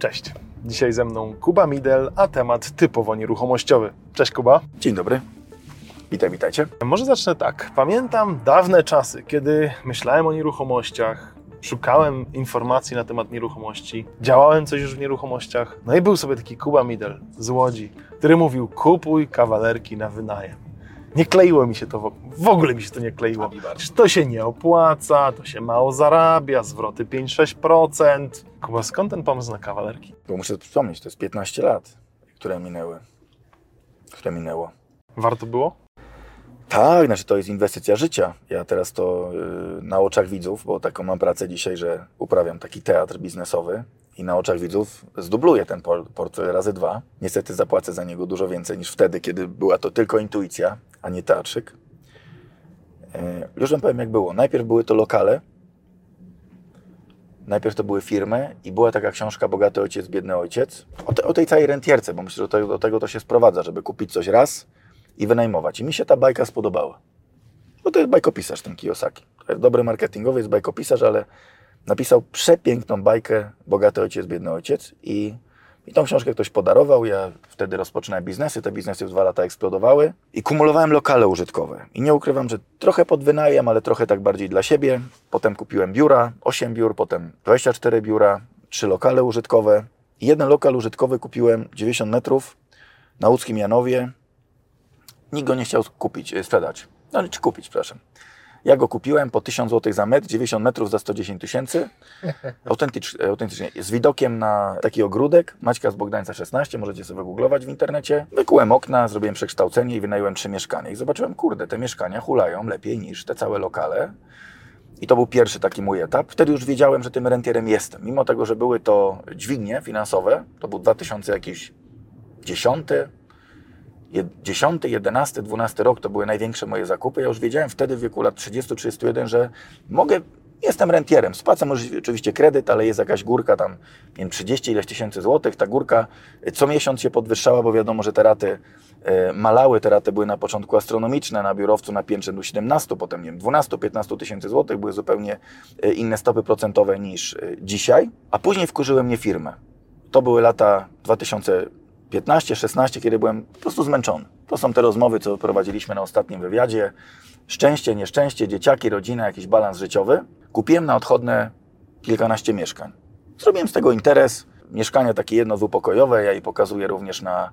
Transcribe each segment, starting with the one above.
Cześć. Dzisiaj ze mną Kuba Midel, a temat typowo nieruchomościowy. Cześć Kuba. Dzień dobry. Witaj, witajcie. Może zacznę tak. Pamiętam dawne czasy, kiedy myślałem o nieruchomościach, szukałem informacji na temat nieruchomości, działałem coś już w nieruchomościach. No i był sobie taki Kuba Midel z Łodzi, który mówił: kupuj kawalerki na wynajem. Nie kleiło mi się to, w, ogóle mi się to nie kleiło. To się nie opłaca, to się mało zarabia, zwroty 5-6%. Kuba, skąd ten pomysł na kawalerki? Bo muszę wspomnieć, to jest 15 lat, które minęły. Które minęło. Warto było? Tak, znaczy to jest inwestycja życia. Ja teraz to yy, na oczach widzów, bo taką mam pracę dzisiaj, że uprawiam taki teatr biznesowy i na oczach widzów zdubluję ten portfel razy dwa. Niestety zapłacę za niego dużo więcej niż wtedy, kiedy była to tylko intuicja, a nie teatrzyk. Yy, już wam powiem jak było. Najpierw były to lokale, Najpierw to były firmy i była taka książka Bogaty Ojciec, Biedny Ojciec o, te, o tej całej rentierce, bo myślę, że to, do tego to się sprowadza, żeby kupić coś raz i wynajmować. I mi się ta bajka spodobała. Bo to jest bajkopisarz ten Kiyosaki. To jest dobry marketingowy, jest bajkopisarz, ale napisał przepiękną bajkę Bogaty Ojciec, Biedny Ojciec i i tą książkę ktoś podarował, ja wtedy rozpoczynałem biznesy, te biznesy w dwa lata eksplodowały i kumulowałem lokale użytkowe. I nie ukrywam, że trochę pod wynajem, ale trochę tak bardziej dla siebie. Potem kupiłem biura, 8 biur, potem 24 biura, 3 lokale użytkowe. I jeden lokal użytkowy kupiłem 90 metrów na łódzkim Janowie. Nikt go nie chciał kupić, e, sprzedać. No, czy kupić, przepraszam. Ja go kupiłem po 1000 zł za metr, 90 metrów za 110 tysięcy. Autentycz, autentycznie. Z widokiem na taki ogródek. Maćka z Bogdańca 16, możecie sobie googlować w internecie. Wykułem okna, zrobiłem przekształcenie i wynająłem trzy mieszkania. I zobaczyłem, kurde, te mieszkania hulają lepiej niż te całe lokale. I to był pierwszy taki mój etap. Wtedy już wiedziałem, że tym rentierem jestem. Mimo tego, że były to dźwignie finansowe, to był 2000 jakiś 10, 10, 11, 12 rok to były największe moje zakupy. Ja już wiedziałem wtedy w wieku lat 30-31, że mogę, jestem rentierem. Spłacam oczywiście kredyt, ale jest jakaś górka tam, nie wiem, 30 ileś tysięcy złotych. Ta górka co miesiąc się podwyższała, bo wiadomo, że te raty e, malały. Te raty były na początku astronomiczne, na biurowcu na piętrze do 17, potem nie wiem, 12-15 tysięcy złotych. Były zupełnie e, inne stopy procentowe niż e, dzisiaj. A później wkurzyłem mnie firmę. To były lata 2000 15, 16, kiedy byłem po prostu zmęczony. To są te rozmowy, co prowadziliśmy na ostatnim wywiadzie. Szczęście, nieszczęście, dzieciaki, rodzina, jakiś balans życiowy. Kupiłem na odchodne kilkanaście mieszkań. Zrobiłem z tego interes. Mieszkanie takie jedno dwupokojowe, ja je pokazuję również na,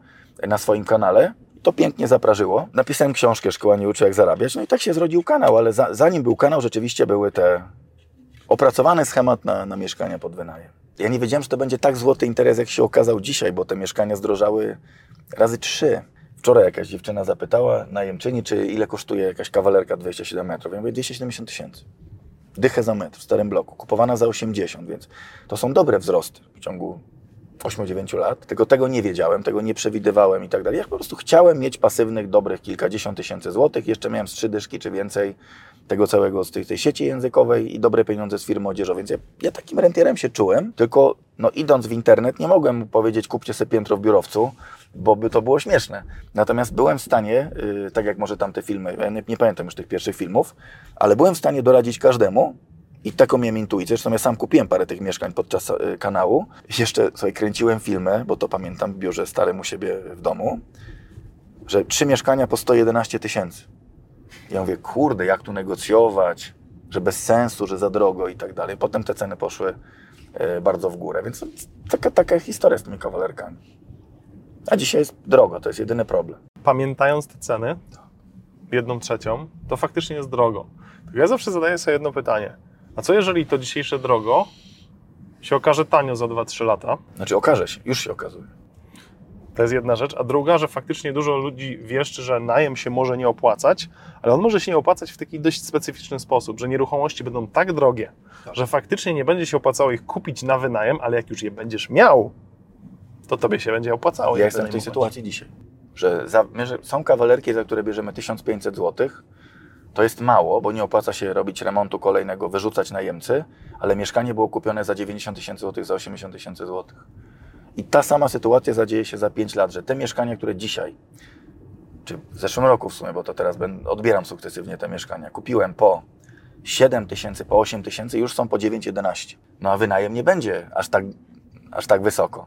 na swoim kanale. To pięknie zaprażyło. Napisałem książkę Szkoła nie uczy jak zarabiać. No i tak się zrodził kanał, ale za, zanim był kanał, rzeczywiście były te opracowany schemat na, na mieszkania pod wynajem. Ja nie wiedziałem, że to będzie tak złoty interes, jak się okazał dzisiaj, bo te mieszkania zdrożały razy trzy. Wczoraj jakaś dziewczyna zapytała najemczyni, czy ile kosztuje jakaś kawalerka 27 metrów. Ja mówię 270 tysięcy. Dychę za metr w starym bloku, kupowana za 80, więc to są dobre wzrosty w ciągu 8-9 lat. Tylko tego nie wiedziałem, tego nie przewidywałem i tak dalej. Ja po prostu chciałem mieć pasywnych, dobrych kilkadziesiąt tysięcy złotych. Jeszcze miałem trzy dyszki czy więcej tego całego z tej, tej sieci językowej i dobre pieniądze z firmy odzieżowej. Więc ja, ja takim rentierem się czułem, tylko no, idąc w internet nie mogłem powiedzieć kupcie sobie piętro w biurowcu, bo by to było śmieszne. Natomiast byłem w stanie, yy, tak jak może tamte filmy, ja nie, nie pamiętam już tych pierwszych filmów, ale byłem w stanie doradzić każdemu, i taką miałem intuicję, zresztą ja sam kupiłem parę tych mieszkań podczas y, kanału. Jeszcze sobie kręciłem filmy, bo to pamiętam w biurze starym u siebie w domu, że trzy mieszkania po 111 tysięcy. Ja mówię, kurde, jak tu negocjować, że bez sensu, że za drogo i tak dalej. Potem te ceny poszły e, bardzo w górę, więc taka, taka historia z tymi kawalerkami. A dzisiaj jest drogo, to jest jedyny problem. Pamiętając te ceny, jedną trzecią, to faktycznie jest drogo. Ja zawsze zadaję sobie jedno pytanie. A co jeżeli to dzisiejsze drogo się okaże tanio za 2-3 lata? Znaczy okaże się, już się okazuje. To jest jedna rzecz. A druga, że faktycznie dużo ludzi wieszczy, że najem się może nie opłacać, ale on może się nie opłacać w taki dość specyficzny sposób, że nieruchomości będą tak drogie, tak. że faktycznie nie będzie się opłacało ich kupić na wynajem, ale jak już je będziesz miał, to tobie się będzie opłacało. Ja jestem w tej sytuacji dzisiaj, że, za, że są kawalerki, za które bierzemy 1500 zł, to jest mało, bo nie opłaca się robić remontu kolejnego, wyrzucać najemcy, ale mieszkanie było kupione za 90 tysięcy złotych, za 80 tysięcy złotych. I ta sama sytuacja zadzieje się za 5 lat, że te mieszkania, które dzisiaj, czy w zeszłym roku w sumie, bo to teraz odbieram sukcesywnie te mieszkania, kupiłem po 7 tysięcy, po 8 tysięcy, już są po 9-11. No a wynajem nie będzie aż tak, aż tak wysoko.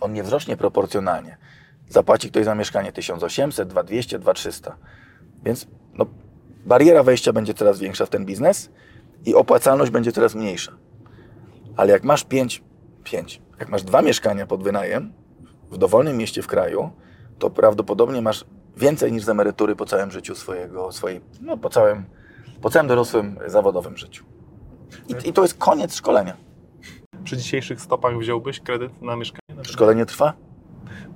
On nie wzrośnie proporcjonalnie. Zapłaci ktoś za mieszkanie 1800, 2200, 2300. Więc no, bariera wejścia będzie coraz większa w ten biznes i opłacalność będzie coraz mniejsza. Ale jak masz 5, 5, jak masz dwa mieszkania pod wynajem w dowolnym mieście w kraju, to prawdopodobnie masz więcej niż z emerytury po całym życiu swojego, swojej, no po całym, po całym dorosłym zawodowym życiu. I, I to jest koniec szkolenia. Przy dzisiejszych stopach wziąłbyś kredyt na mieszkanie? Na Szkolenie trwa?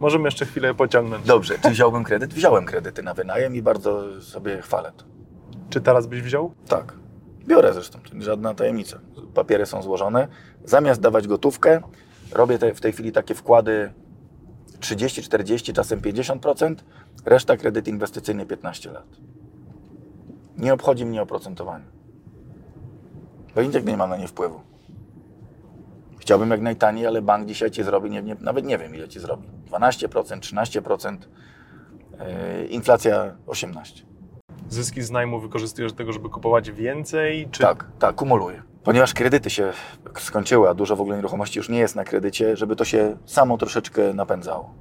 Możemy jeszcze chwilę pociągnąć. Dobrze, czy wziąłbym kredyt? Wziąłem kredyty na wynajem i bardzo sobie chwalę to. Czy teraz byś wziął? Tak. Biorę zresztą, żadna tajemnica. Papiery są złożone. Zamiast dawać gotówkę, robię te, w tej chwili takie wkłady 30, 40, czasem 50%, reszta kredyt inwestycyjny 15 lat. Nie obchodzi mnie oprocentowanie. Bo nigdy nie mam na nie wpływu. Chciałbym jak najtaniej, ale bank dzisiaj ci zrobi, nie, nie, nawet nie wiem ile ci zrobi. 12%, 13%, yy, inflacja 18%. Zyski z najmu wykorzystujesz do tego, żeby kupować więcej? Czy... Tak, tak, kumuluję. Ponieważ kredyty się skończyły, a dużo w ogóle nieruchomości już nie jest na kredycie, żeby to się samo troszeczkę napędzało.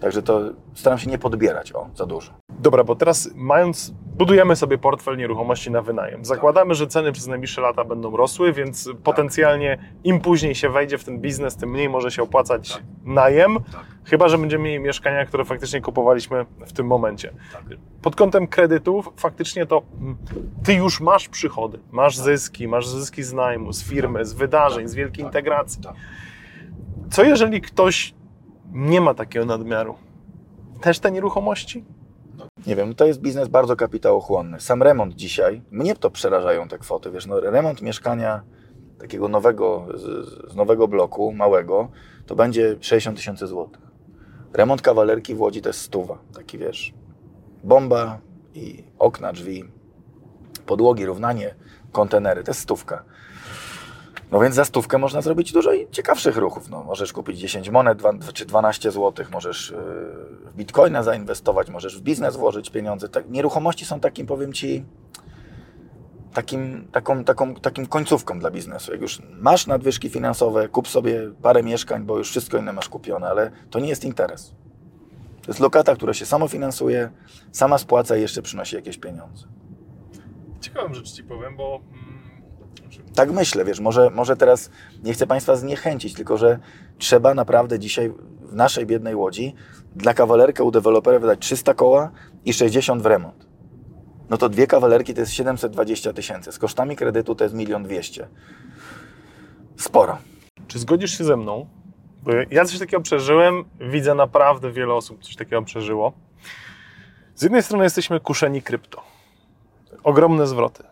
Także to staram się nie podbierać o za dużo. Dobra, bo teraz mając, budujemy sobie portfel nieruchomości na wynajem. Zakładamy, że ceny przez najbliższe lata będą rosły, więc potencjalnie im później się wejdzie w ten biznes, tym mniej może się opłacać Tak. najem, Tak. chyba że będziemy mieli mieszkania, które faktycznie kupowaliśmy w tym momencie. Tak. Pod kątem kredytów faktycznie to mm, ty już masz przychody, masz Tak. zyski, masz zyski z najmu, z firmy, z wydarzeń, z wielkiej Tak. integracji. Tak. Co jeżeli ktoś nie ma takiego nadmiaru? Też te nieruchomości? Nie wiem, to jest biznes bardzo kapitałochłonny. Sam remont dzisiaj, mnie to przerażają te kwoty, wiesz, no, remont mieszkania takiego nowego, z, z nowego bloku, małego, to będzie 60 tysięcy złotych. Remont kawalerki w Łodzi to jest stuwa, taki wiesz, bomba i okna, drzwi, podłogi, równanie, kontenery, to jest stówka. No więc za stówkę można zrobić dużo i ciekawszych ruchów. No, możesz kupić 10 monet czy 12 zł, możesz yy, w bitcoina zainwestować, możesz w biznes włożyć pieniądze. Tak, nieruchomości są takim, powiem Ci, takim, taką, taką, takim końcówką dla biznesu. Jak już masz nadwyżki finansowe, kup sobie parę mieszkań, bo już wszystko inne masz kupione, ale to nie jest interes. To jest lokata, która się samofinansuje, sama spłaca i jeszcze przynosi jakieś pieniądze. Ciekawą rzecz Ci powiem, bo Tak myślę, wiesz, może, może teraz nie chcę Państwa zniechęcić, tylko że trzeba naprawdę dzisiaj w naszej biednej Łodzi dla kawalerkę u dewelopera wydać 300 koła i 60 w remont. No to dwie kawalerki to jest 720 tysięcy. Z kosztami kredytu to jest 1 200 Sporo. Czy zgodzisz się ze mną? Bo ja coś takiego przeżyłem, widzę naprawdę wiele osób coś takiego przeżyło. Z jednej strony jesteśmy kuszeni krypto. Ogromne zwroty.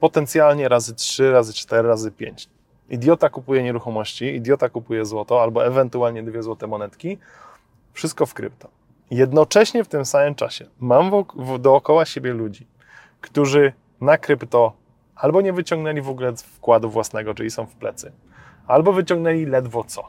Potencjalnie razy 3, razy 4, razy 5. Idiota kupuje nieruchomości, idiota kupuje złoto albo ewentualnie dwie złote monetki. Wszystko w krypto. Jednocześnie w tym samym czasie mam dookoła siebie ludzi, którzy na krypto albo nie wyciągnęli w ogóle wkładu własnego, czyli są w plecy, albo wyciągnęli ledwo co.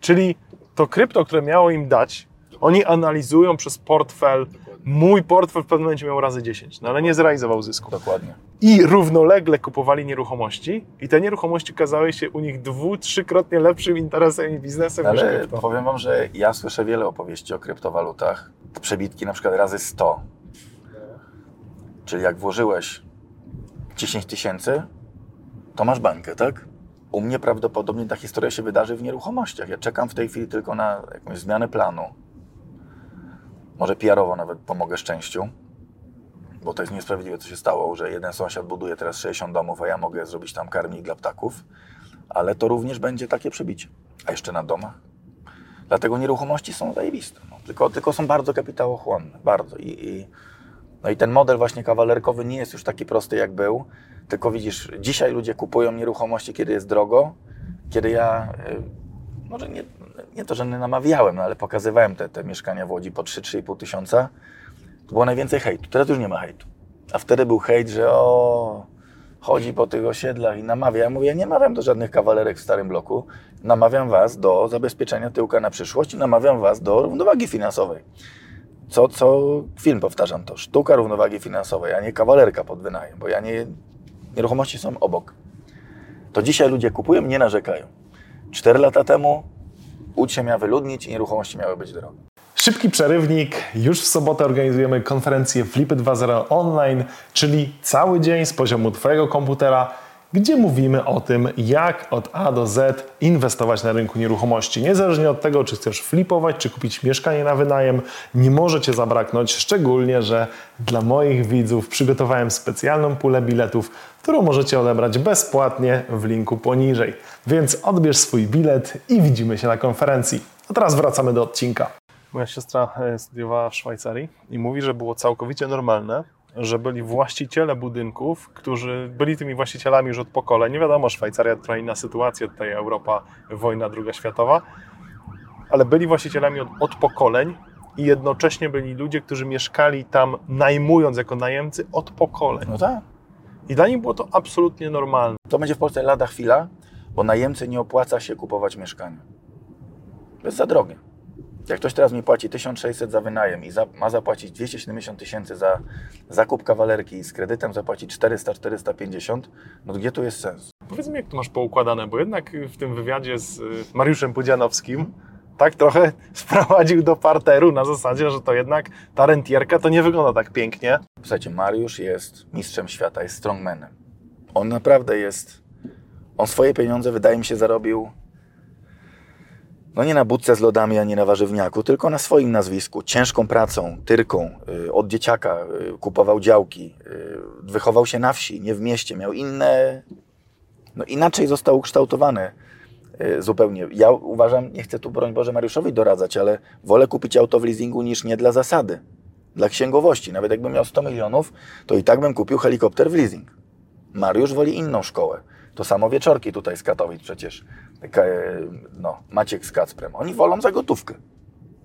Czyli to krypto, które miało im dać, oni analizują przez portfel. Mój portfel w pewnym momencie miał razy 10, no ale nie zrealizował zysku. Dokładnie. I równolegle kupowali nieruchomości, i te nieruchomości okazały się u nich dwu, trzykrotnie lepszym interesem i biznesem niż Ale krypto. powiem Wam, że ja słyszę wiele opowieści o kryptowalutach. Przebitki na przykład razy 100. Czyli jak włożyłeś 10 tysięcy, to masz bańkę, tak? U mnie prawdopodobnie ta historia się wydarzy w nieruchomościach. Ja czekam w tej chwili tylko na jakąś zmianę planu. Może PR-owo nawet pomogę szczęściu, bo to jest niesprawiedliwe, co się stało, że jeden sąsiad buduje teraz 60 domów, a ja mogę zrobić tam karmnik dla ptaków, ale to również będzie takie przebicie. A jeszcze na domach. Dlatego nieruchomości są zajebiste. No. Tylko, tylko są bardzo kapitałochłonne. Bardzo. I, i, no i ten model właśnie kawalerkowy nie jest już taki prosty, jak był. Tylko widzisz, dzisiaj ludzie kupują nieruchomości, kiedy jest drogo, kiedy ja, y, może nie, nie to, że nie namawiałem, no, ale pokazywałem te, te mieszkania w Łodzi po 3-3,5 tysiąca, to było najwięcej hejtu. Teraz już nie ma hejtu. A wtedy był hejt, że o, chodzi po tych osiedlach i namawia. Ja mówię, ja nie namawiam do żadnych kawalerek w starym bloku. Namawiam Was do zabezpieczenia tyłka na przyszłość i namawiam Was do równowagi finansowej. Co, co film powtarzam to. Sztuka równowagi finansowej, a nie kawalerka pod wynajem, bo ja nie... Nieruchomości są obok. To dzisiaj ludzie kupują, nie narzekają. 4 lata temu Łódź się miała wyludnić i nieruchomości miały być drogie. Szybki przerywnik. Już w sobotę organizujemy konferencję Flipy 2.0 online, czyli cały dzień z poziomu Twojego komputera, gdzie mówimy o tym, jak od A do Z inwestować na rynku nieruchomości. Niezależnie od tego, czy chcesz flipować, czy kupić mieszkanie na wynajem, nie może Cię zabraknąć, szczególnie, że dla moich widzów przygotowałem specjalną pulę biletów, którą możecie odebrać bezpłatnie w linku poniżej. Więc odbierz swój bilet i widzimy się na konferencji. A teraz wracamy do odcinka. Moja siostra e, studiowała w Szwajcarii i mówi, że było całkowicie normalne, że byli właściciele budynków, którzy byli tymi właścicielami już od pokoleń. Nie wiadomo, Szwajcaria to inna sytuacja, tutaj Europa, wojna druga światowa, ale byli właścicielami od, od pokoleń i jednocześnie byli ludzie, którzy mieszkali tam najmując jako najemcy od pokoleń. No tak. I dla nich było to absolutnie normalne. To będzie w Polsce lada chwila, bo najemcy nie opłaca się kupować mieszkania. To jest za drogie. Jak ktoś teraz mi płaci 1600 za wynajem i za, ma zapłacić 270 tysięcy za zakup kawalerki i z kredytem zapłacić 400-450, no to gdzie tu jest sens? Powiedz mi, jak to masz poukładane, bo jednak w tym wywiadzie z y, Mariuszem Pudzianowskim tak trochę sprowadził do parteru na zasadzie, że to jednak ta rentierka to nie wygląda tak pięknie. Słuchajcie, Mariusz jest mistrzem świata, jest strongmanem. On naprawdę jest... On swoje pieniądze, wydaje mi się, zarobił no nie na budce z lodami, ani na warzywniaku, tylko na swoim nazwisku, ciężką pracą, tyrką, y, od dzieciaka, y, kupował działki, y, wychował się na wsi, nie w mieście, miał inne, no inaczej został ukształtowany zupełnie. Ja uważam, nie chcę tu broń Boże Mariuszowi doradzać, ale wolę kupić auto w leasingu niż nie dla zasady, dla księgowości. Nawet jakbym miał 100 milionów, to i tak bym kupił helikopter w leasing. Mariusz woli inną szkołę. To samo wieczorki tutaj z Katowic przecież. No, Maciek z Kacprem. Oni wolą za gotówkę.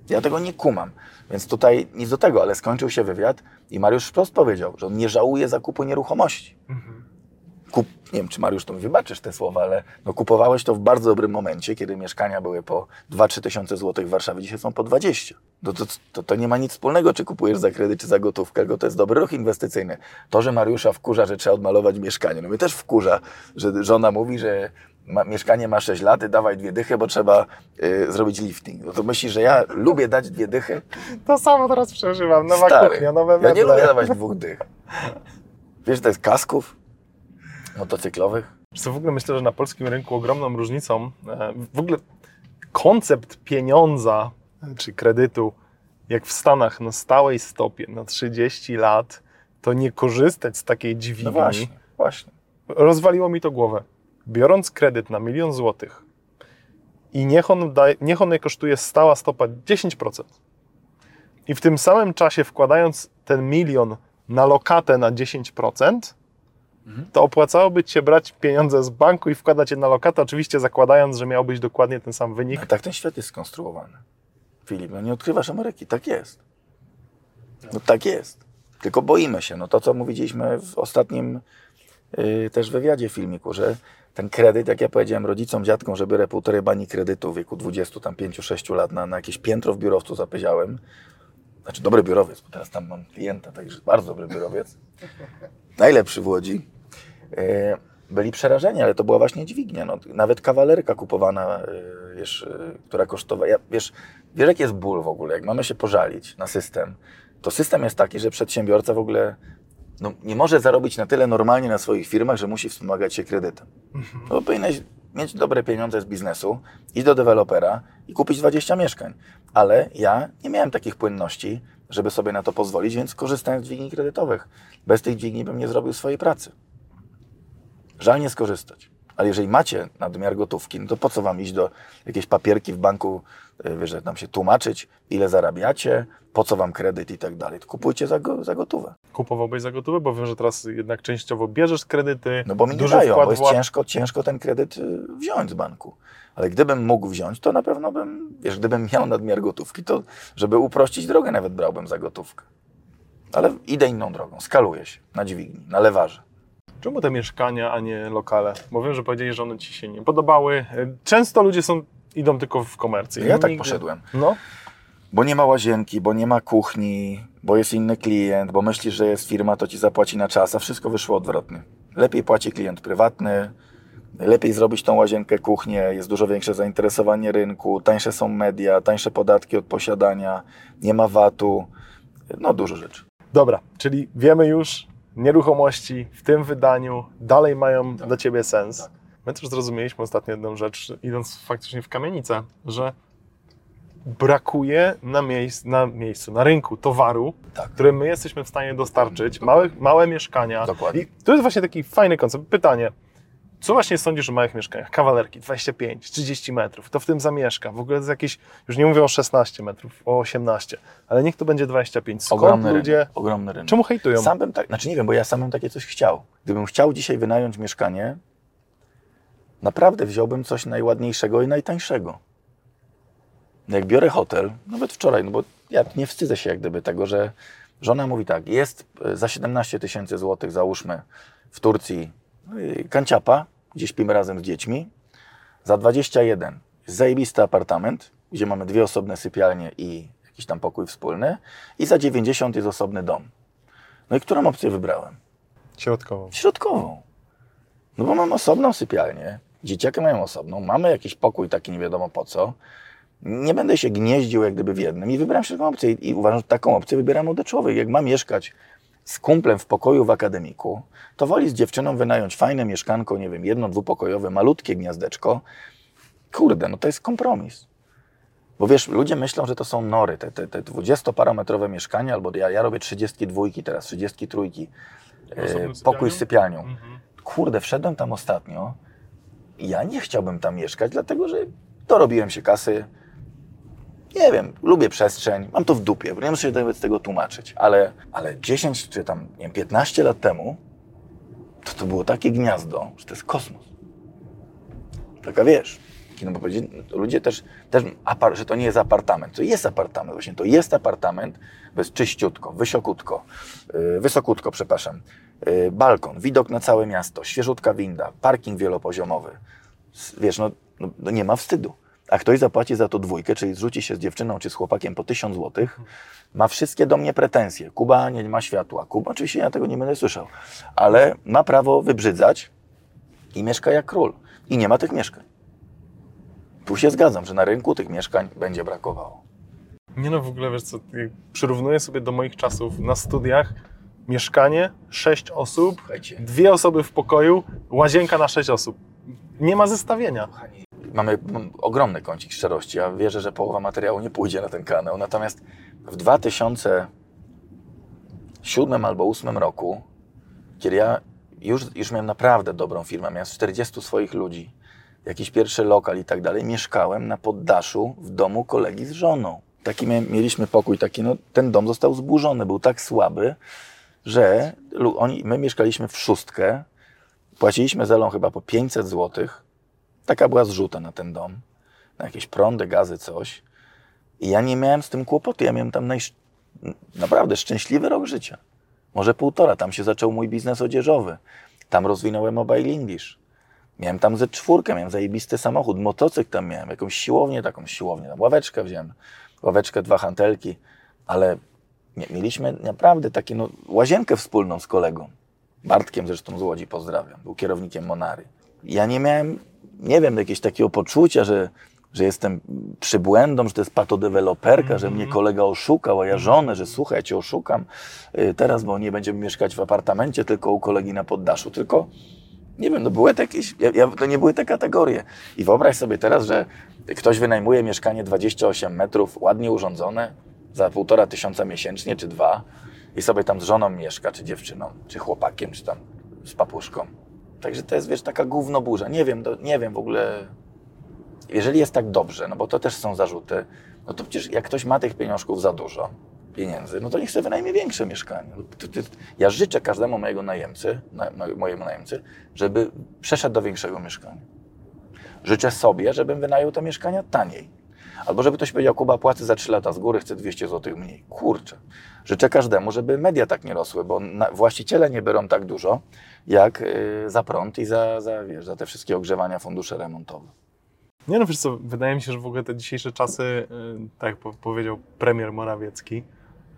Ja tego nie kumam. Więc tutaj nic do tego, ale skończył się wywiad i Mariusz wprost powiedział, że on nie żałuje zakupu nieruchomości. Mhm kup, nie wiem, czy Mariusz to mi wybaczysz te słowa, ale no, kupowałeś to w bardzo dobrym momencie, kiedy mieszkania były po 2-3 tysiące złotych w Warszawie, dzisiaj są po 20. To, to, to, to, nie ma nic wspólnego, czy kupujesz za kredyt, czy za gotówkę, tylko to jest dobry ruch inwestycyjny. To, że Mariusza wkurza, że trzeba odmalować mieszkanie, no mnie też wkurza, że żona mówi, że ma, mieszkanie ma 6 lat, dawaj dwie dychy, bo trzeba y, zrobić lifting. No to myślisz, że ja lubię dać dwie dychy? To samo teraz przeżywam, nowa Stary, kuchnia, nowe meble. Ja nie lubię dawać dwóch dych. Wiesz, to jest kasków? Motocyklowych? Co w ogóle myślę, że na polskim rynku ogromną różnicą, e, w ogóle koncept pieniądza czy kredytu, jak w Stanach na stałej stopie na 30 lat, to nie korzystać z takiej dźwigni. No właśnie, właśnie. Rozwaliło mi to głowę. Biorąc kredyt na milion złotych i niech on, da, niech on kosztuje stała stopa 10%. I w tym samym czasie wkładając ten milion na lokatę na 10%, to opłacałoby Ci się brać pieniądze z banku i wkładać je na lokatę, oczywiście zakładając, że miałbyś dokładnie ten sam wynik. No, tak ten świat jest skonstruowany. Filip, no nie odkrywasz Ameryki, tak jest. No tak jest. Tylko boimy się. No to, co mówiliśmy w ostatnim yy, też wywiadzie filmiku, że ten kredyt, jak ja powiedziałem rodzicom, dziadkom, że biorę półtorej bani kredytu w wieku 25-6 lat na, na jakieś piętro w biurowcu zapyziałem. Znaczy dobry biurowiec, bo teraz tam mam klienta, także bardzo dobry biurowiec. Najlepszy w Łodzi. E, byli przerażeni, ale to była właśnie dźwignia. No, nawet kawalerka kupowana, e, wiesz, e, która kosztowała. Ja, wiesz, wiesz, jaki jest ból w ogóle? Jak mamy się pożalić na system, to system jest taki, że przedsiębiorca w ogóle no, nie może zarobić na tyle normalnie na swoich firmach, że musi wspomagać się kredytem. Mhm. No, powinieneś mieć dobre pieniądze z biznesu, iść do dewelopera i kupić 20 mieszkań. Ale ja nie miałem takich płynności, żeby sobie na to pozwolić, więc korzystałem z dźwigni kredytowych. Bez tej dźwigni bym nie zrobił swojej pracy. Żal nie skorzystać. Ale jeżeli macie nadmiar gotówki, no to po co wam iść do jakiejś papierki w banku, e, wiesz, że tam się tłumaczyć, ile zarabiacie, po co wam kredyt i tak dalej. Kupujcie za, go, za gotówę. Kupowałbyś za gotówę, bo wiem, że teraz jednak częściowo bierzesz kredyty. No bo mi nie dają, bo jest ciężko, ciężko ten kredyt y, wziąć z banku. Ale gdybym mógł wziąć, to na pewno bym, wiesz, gdybym miał nadmiar gotówki, to żeby uprościć drogę, nawet brałbym za gotówkę. Ale idę inną drogą, skaluję się na dźwigni, na lewarze. Czemu te mieszkania, a nie lokale? Bo wiem, że powiedzieli, że one ci się nie podobały. Często ludzie są, idą tylko w komercję. Ja tak poszedłem. No. Bo nie ma łazienki, bo nie ma kuchni, bo jest inny klient, bo myślisz, że jest firma, to ci zapłaci na czas, a wszystko wyszło odwrotnie. Lepiej płaci klient prywatny, lepiej zrobić tą łazienkę, kuchnię, jest dużo większe zainteresowanie rynku, tańsze są media, tańsze podatki od posiadania, nie ma VAT-u, no dużo rzeczy. Dobra, czyli wiemy już, nieruchomości w tym wydaniu dalej mają dla Ciebie sens. Tak. My też zrozumieliśmy ostatnio jedną rzecz, idąc faktycznie w kamienicę, że brakuje na, miejsc, na miejscu, na rynku towaru, Tak. który my jesteśmy w stanie dostarczyć, małe, małe mieszkania. Dokładnie. I to jest właśnie taki fajny koncept. Pytanie, co właśnie sądzisz o małych mieszkaniach? Kawalerki 25, 30 metrów, to w tym zamieszka. W ogóle jest jakieś, już nie mówię o 16 metrów, o 18, ale niech to będzie 25. Skąd Ogromny ludzie, rynek. Ogromny rynek. czemu hejtują? Sam bym tak, znaczy nie wiem, bo ja sam bym takie coś chciał. Gdybym chciał dzisiaj wynająć mieszkanie, naprawdę wziąłbym coś najładniejszego i najtańszego. Jak biorę hotel, nawet wczoraj, no bo ja nie wstydzę się jak gdyby tego, że żona mówi tak, jest e, za 17 tysięcy złotych, załóżmy, w Turcji no kanciapa, gdzie śpimy razem z dziećmi, za 21 jest zajebisty apartament, gdzie mamy dwie osobne sypialnie i jakiś tam pokój wspólny i za 90 jest osobny dom. No i którą opcję wybrałem? Środkową. Środkową. No bo mam osobną sypialnię, dzieciaki mają osobną, mamy jakiś pokój taki nie wiadomo po co. Nie będę się gnieździł jak gdyby w jednym i wybrałem środkową opcję i, i uważam, że taką opcję wybiera młody człowiek. Jak ma mieszkać z kumplem w pokoju w akademiku, to woli z dziewczyną wynająć fajne mieszkanko, nie wiem, jedno, dwupokojowe, malutkie gniazdeczko. Kurde, no to jest kompromis. Bo wiesz, ludzie myślą, że to są nory, te, te, te 20-parometrowe mieszkania, albo ja, ja robię 32 teraz, 33, e, pokój z sypialnią. Mhm. Kurde, wszedłem tam ostatnio ja nie chciałbym tam mieszkać, dlatego że dorobiłem się kasy. Nie wiem, lubię przestrzeń, mam to w dupie, nie muszę się nawet z tego tłumaczyć, ale, ale 10 czy tam, nie wiem, 15 lat temu to to było takie gniazdo, że to jest kosmos. Taka wiesz, no bo ludzie też, też że to nie jest apartament. To jest apartament, właśnie to jest apartament, bo jest czyściutko, wysiokutko, yy, wysokutko, przepraszam, yy, balkon, widok na całe miasto, świeżutka winda, parking wielopoziomowy. Wiesz, no, no, no nie ma wstydu. A ktoś zapłaci za to dwójkę, czyli zrzuci się z dziewczyną czy z chłopakiem po tysiąc złotych, ma wszystkie do mnie pretensje. Kuba nie ma światła. Kuba, oczywiście ja tego nie będę słyszał, ale ma prawo wybrzydzać i mieszka jak król. I nie ma tych mieszkań. Tu się zgadzam, że na rynku tych mieszkań będzie brakowało. Nie no, w ogóle wiesz co, przyrównuję sobie do moich czasów na studiach, mieszkanie, sześć osób, Słuchajcie, dwie osoby w pokoju, łazienka na sześć osób. Nie ma zestawienia. Mamy mam ogromny kącik szczerości. Ja wierzę, że połowa materiału nie pójdzie na ten kanał. Natomiast w 2007 albo 2008 roku, kiedy ja już, już miałem naprawdę dobrą firmę, miałem 40 swoich ludzi, jakiś pierwszy lokal i tak dalej, mieszkałem na poddaszu w domu kolegi z żoną. Taki mieliśmy pokój, taki, no, ten dom został zburzony, był tak słaby, że oni, my mieszkaliśmy w szóstkę, płaciliśmy zelą chyba po 500 złotych, Taka była zrzuta na ten dom, na jakieś prądy, gazy, coś. I ja nie miałem z tym kłopotu. Ja miałem tam najsz... naprawdę szczęśliwy rok życia. Może półtora. Tam się zaczął mój biznes odzieżowy. Tam rozwinąłem Mobile English. Miałem tam ze czwórkę, miałem zajebisty samochód, motocykl tam miałem, jakąś siłownię, taką siłownię, tam ławeczkę wziąłem, ławeczkę, dwa hantelki, ale mieliśmy naprawdę takie, no, łazienkę wspólną z kolegą. Bartkiem zresztą z Łodzi pozdrawiam, był kierownikiem Monary. Ja nie miałem, nie wiem, jakiegoś takiego poczucia, że, że jestem przybłędą, że to jest patodeweloperka, że mnie kolega oszukał, a ja żonę, że słuchaj, ja cię oszukam y, teraz, bo nie będziemy mieszkać w apartamencie, tylko u kolegi na poddaszu, tylko nie wiem, no były jakieś, ja, ja, to nie były te kategorie. I wyobraź sobie teraz, że ktoś wynajmuje mieszkanie 28 metrów, ładnie urządzone, za półtora tysiąca miesięcznie, czy dwa, i sobie tam z żoną mieszka, czy dziewczyną, czy chłopakiem, czy tam z papuszką. Także to jest, wiesz, taka gównoburza. Nie wiem, nie wiem w ogóle, jeżeli jest tak dobrze, no bo to też są zarzuty, no to przecież jak ktoś ma tych pieniążków za dużo, pieniędzy, no to niech sobie wynajmie większe mieszkanie. No Ja życzę każdemu mojego najemcy, na, na, mojemu najemcy, żeby przeszedł do większego mieszkania. Życzę sobie, żebym wynajął te mieszkania taniej. Albo żeby ktoś powiedział, Kuba, płacę za 3 lata z góry, chcę 200 zł mniej. Kurczę. Życzę każdemu, żeby media tak nie rosły, bo na, właściciele nie biorą tak dużo, jak y, za prąd i za, za, wiesz, za te wszystkie ogrzewania, fundusze remontowe. Nie no, wiesz co, wydaje mi się, że w ogóle te dzisiejsze czasy, y, tak jak po- powiedział premier Morawiecki,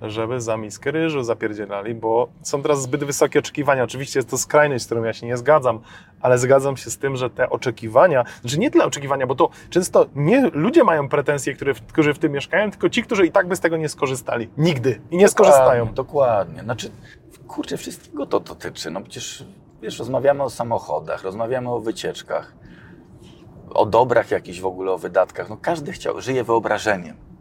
żeby za miskę ryżu zapierdzielali, bo są teraz zbyt wysokie oczekiwania. Oczywiście jest to skrajność, z którą ja się nie zgadzam, ale zgadzam się z tym, że te oczekiwania, znaczy nie tyle oczekiwania, bo to często nie ludzie mają pretensje, które, którzy w tym mieszkają, tylko ci, którzy i tak by z tego nie skorzystali. Nigdy. I nie skorzystają. Dokładnie, dokładnie. Znaczy, kurczę, wszystkiego to dotyczy. No przecież, wiesz, rozmawiamy o samochodach, rozmawiamy o wycieczkach, o dobrach jakichś w ogóle, o wydatkach. No każdy chciał, żyje wyobrażeniem.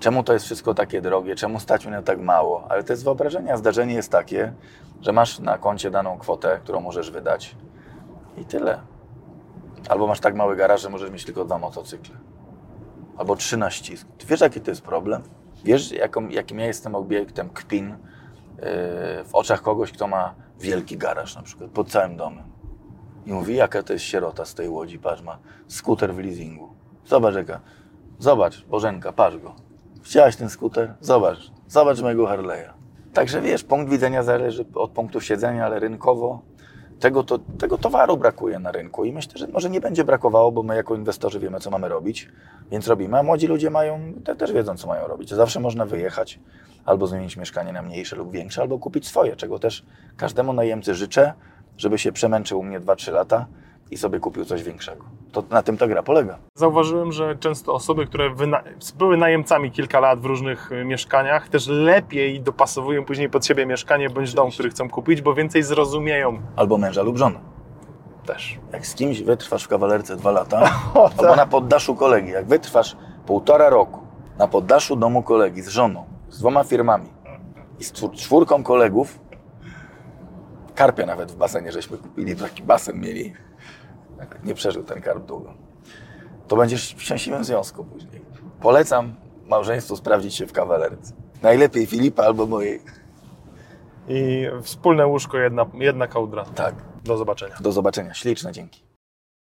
Czemu to jest wszystko takie drogie? Czemu stać mnie tak mało? Ale to jest wyobrażenie, zdarzenie jest takie, że masz na koncie daną kwotę, którą możesz wydać i tyle. Albo masz tak mały garaż, że możesz mieć tylko dwa motocykle. Albo trzy na ścisk. Ty wiesz, jaki to jest problem? Wiesz, jaką, jakim ja jestem obiektem kpin yy, w oczach kogoś, kto ma wielki garaż na przykład, pod całym domem. I mówi, jaka to jest sierota z tej łodzi, patrz, ma skuter w leasingu. Zobacz jaka, zobacz, Bożenka, patrz go. Chciałaś ten skuter? Zobacz, zobacz mojego Harley'a. Także wiesz, punkt widzenia zależy od punktu siedzenia, ale rynkowo tego, to, tego towaru brakuje na rynku i myślę, że może nie będzie brakowało, bo my jako inwestorzy wiemy, co mamy robić, więc robimy, a młodzi ludzie mają, te, też wiedzą, co mają robić. Zawsze można wyjechać, albo zmienić mieszkanie na mniejsze lub większe, albo kupić swoje, czego też każdemu najemcy życzę, żeby się przemęczył u mnie 2-3 lata i sobie kupił coś większego. To na tym ta gra polega. Zauważyłem, że często osoby, które były najemcami kilka lat w różnych y, mieszkaniach, też lepiej dopasowują później pod siebie mieszkanie bądź dom, który chcą kupić, bo więcej zrozumieją Albo męża lub żonę. też. Jak z kimś wytrwasz w kawalerce dwa lata, albo na poddaszu kolegi, jak wytrwasz półtora roku na poddaszu domu kolegi z żoną, z dwoma firmami i z czwór- czwórką kolegów, karpia nawet w basenie żeśmy kupili, taki basen mieli, nie przeżył ten karp długo, to będziesz w szczęśliwym związku później. Polecam małżeństwu sprawdzić się w kawalerce. Najlepiej Filipa albo mojej. I wspólne łóżko, jedna, jedna kołdra. Tak. Do zobaczenia. Do zobaczenia. Śliczne dzięki.